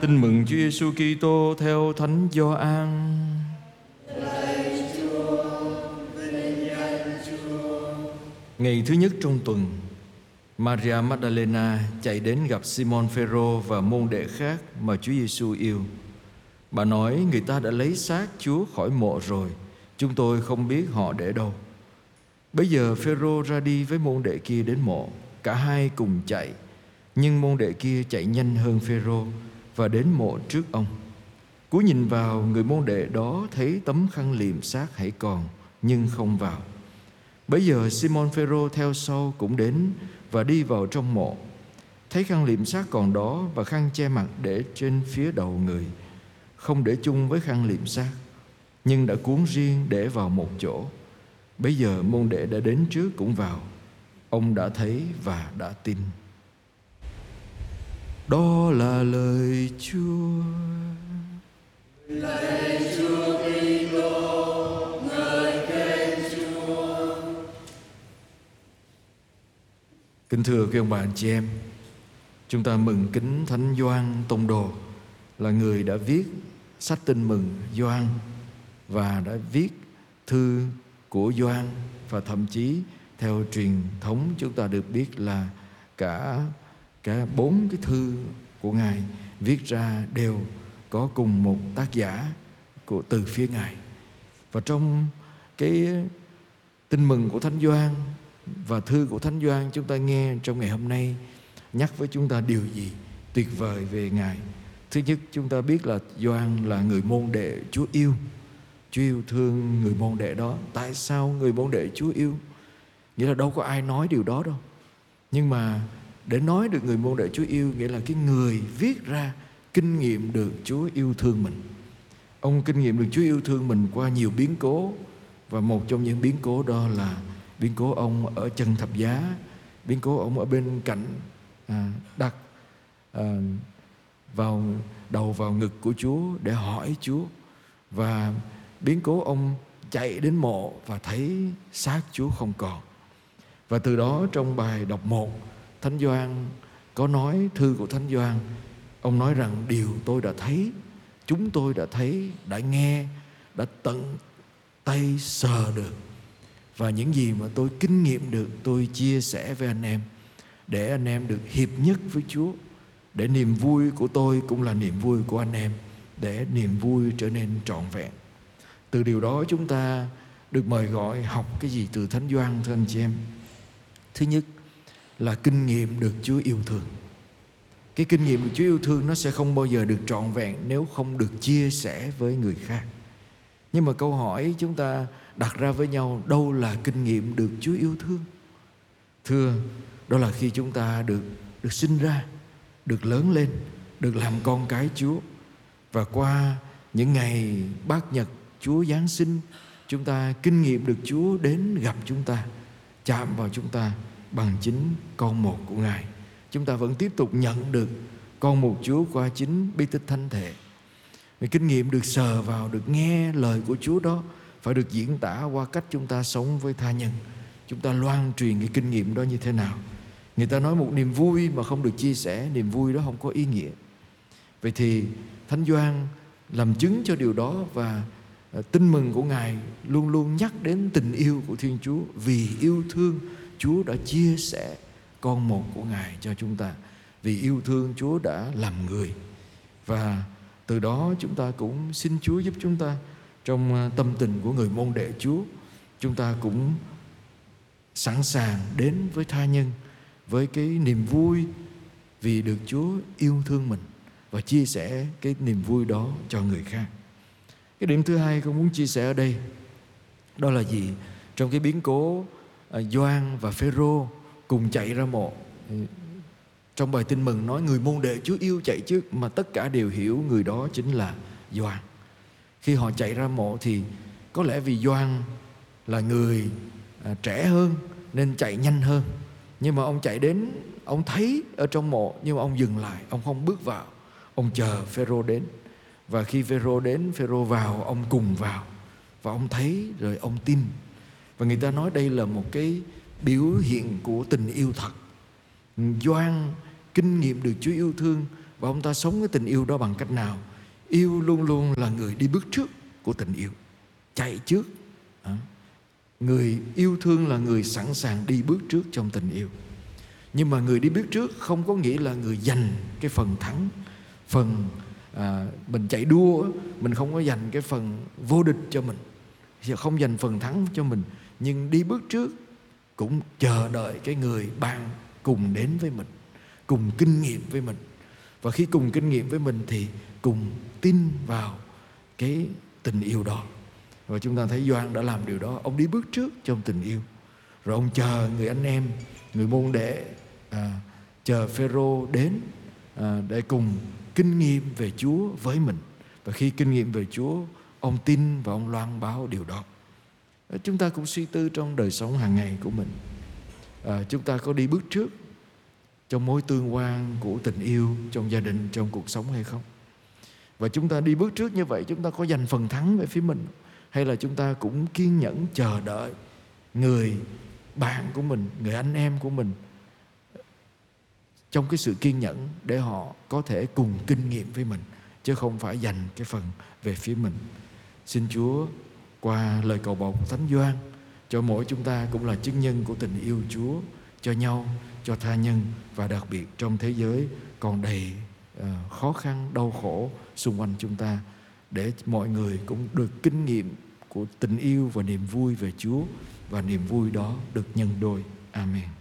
Tin mừng Chúa Giêsu Kitô theo Thánh Gioan. Ngày thứ nhất trong tuần, Maria Magdalena chạy đến gặp Simon Phêrô và môn đệ khác mà Chúa Giêsu yêu. Bà nói người ta đã lấy xác Chúa khỏi mộ rồi, chúng tôi không biết họ để đâu. Bây giờ Phêrô ra đi với môn đệ kia đến mộ, cả hai cùng chạy, nhưng môn đệ kia chạy nhanh hơn Phêrô và đến mộ trước ông. cú nhìn vào người môn đệ đó thấy tấm khăn liệm xác hãy còn nhưng không vào. Bây giờ Simon Phêrô theo sau cũng đến và đi vào trong mộ. Thấy khăn liệm xác còn đó và khăn che mặt để trên phía đầu người, không để chung với khăn liệm xác, nhưng đã cuốn riêng để vào một chỗ. Bây giờ môn đệ đã đến trước cũng vào. Ông đã thấy và đã tin. Đó là lời Chúa. Kính thưa quý ông bà anh chị em, chúng ta mừng kính Thánh Doan Tông Đồ là người đã viết sách tin mừng Doan và đã viết thư của Doan và thậm chí theo truyền thống chúng ta được biết là cả cả bốn cái thư của ngài viết ra đều có cùng một tác giả của từ phía ngài. Và trong cái tin mừng của thánh Gioan và thư của thánh Gioan chúng ta nghe trong ngày hôm nay, nhắc với chúng ta điều gì tuyệt vời về ngài. Thứ nhất, chúng ta biết là Gioan là người môn đệ Chúa yêu. Chúa yêu thương người môn đệ đó. Tại sao người môn đệ Chúa yêu? Nghĩa là đâu có ai nói điều đó đâu. Nhưng mà để nói được người môn đệ Chúa yêu nghĩa là cái người viết ra kinh nghiệm được Chúa yêu thương mình. Ông kinh nghiệm được Chúa yêu thương mình qua nhiều biến cố và một trong những biến cố đó là biến cố ông ở chân thập giá, biến cố ông ở bên cạnh à, đặt à, vào đầu vào ngực của Chúa để hỏi Chúa và biến cố ông chạy đến mộ và thấy xác Chúa không còn. Và từ đó trong bài đọc một Thánh Doan có nói, thư của Thánh Doan ông nói rằng điều tôi đã thấy, chúng tôi đã thấy, đã nghe, đã tận tay sờ được. Và những gì mà tôi kinh nghiệm được, tôi chia sẻ với anh em, để anh em được hiệp nhất với Chúa, để niềm vui của tôi cũng là niềm vui của anh em, để niềm vui trở nên trọn vẹn. Từ điều đó chúng ta được mời gọi học cái gì từ Thánh Doan thưa anh chị em? Thứ nhất là kinh nghiệm được Chúa yêu thương. Cái kinh nghiệm được Chúa yêu thương nó sẽ không bao giờ được trọn vẹn nếu không được chia sẻ với người khác. Nhưng mà câu hỏi chúng ta đặt ra với nhau đâu là kinh nghiệm được Chúa yêu thương? Thưa, đó là khi chúng ta được được sinh ra, được lớn lên, được làm con cái Chúa và qua những ngày bát nhật Chúa Giáng sinh, chúng ta kinh nghiệm được Chúa đến gặp chúng ta, chạm vào chúng ta bằng chính con một của Ngài. Chúng ta vẫn tiếp tục nhận được con một Chúa qua chính bí tích thánh thể. Vì kinh nghiệm được sờ vào, được nghe lời của Chúa đó phải được diễn tả qua cách chúng ta sống với tha nhân. Chúng ta loan truyền cái kinh nghiệm đó như thế nào. Người ta nói một niềm vui mà không được chia sẻ, niềm vui đó không có ý nghĩa. Vậy thì Thánh Doan làm chứng cho điều đó và ờ, tin mừng của Ngài luôn luôn nhắc đến tình yêu của Thiên Chúa vì yêu thương Chúa đã chia sẻ con một của Ngài cho chúng ta vì yêu thương Chúa đã làm người và từ đó chúng ta cũng xin Chúa giúp chúng ta trong à, tâm tình của người môn đệ Chúa chúng ta cũng sẵn sàng đến với tha nhân, với cái niềm vui vì được Chúa yêu thương mình và chia sẻ cái niềm vui đó cho người khác. Cái điểm thứ hai con muốn chia sẻ ở đây, đó là gì? Trong cái biến cố Ờ, Doan và Phêrô cùng chạy ra mộ. Ừ, trong bài tin mừng nói người môn đệ Chúa yêu chạy trước mà tất cả đều hiểu người đó chính là Doan. Khi họ chạy ra mộ thì có lẽ vì Doan là người à, trẻ hơn nên chạy nhanh hơn. Nhưng mà ông chạy đến, ông thấy ở trong mộ nhưng mà ông dừng lại, ông không bước vào. Ông chờ Phêrô đến. Và khi Phêrô đến, Phêrô vào, ông cùng vào. Và ông thấy rồi ông tin và người ta nói đây là một cái biểu hiện của tình yêu thật. Doan kinh nghiệm được Chúa yêu thương và ông ta sống cái tình yêu đó bằng cách nào? Yêu luôn luôn là người đi bước trước của tình yêu chạy trước. Người yêu thương là người sẵn sàng đi bước trước trong tình yêu. Nhưng mà người đi bước trước không có nghĩa là người giành cái phần thắng phần à, mình chạy đua mình không có dành cái phần vô địch cho mình không dành phần thắng cho mình nhưng đi bước trước cũng chờ đợi cái người bạn cùng đến với mình cùng kinh nghiệm với mình. Và khi cùng kinh nghiệm với mình thì cùng tin vào cái tình yêu đó. Và chúng ta thấy Doan đã làm điều đó. Ông đi bước trước trong tình yêu. Rồi ông chờ người anh em người môn đệ à, chờ Phêrô đến à, để cùng kinh nghiệm về Chúa với mình. Và khi kinh nghiệm về Chúa ông tin và ông loan báo điều đó. Ờ, chúng ta cũng suy tư trong đời sống hàng ngày của mình. À, chúng ta có đi bước trước trong mối tương quan của tình yêu trong gia đình trong cuộc sống hay không? Và chúng ta đi bước trước như vậy chúng ta có giành phần thắng về phía mình hay là chúng ta cũng kiên nhẫn chờ đợi người bạn của mình người anh em của mình trong cái sự kiên nhẫn để họ có thể cùng kinh nghiệm với mình chứ không phải dành cái phần về phía mình? Xin chúa qua lời cầu bầu của thánh doan cho mỗi chúng ta cũng là chứng nhân của tình yêu chúa cho nhau cho tha nhân và đặc biệt trong thế giới còn đầy uh, khó khăn đau khổ xung quanh chúng ta để mọi người cũng được kinh nghiệm của tình yêu và niềm vui về Chúa và niềm vui đó được nhân đôi. Amen.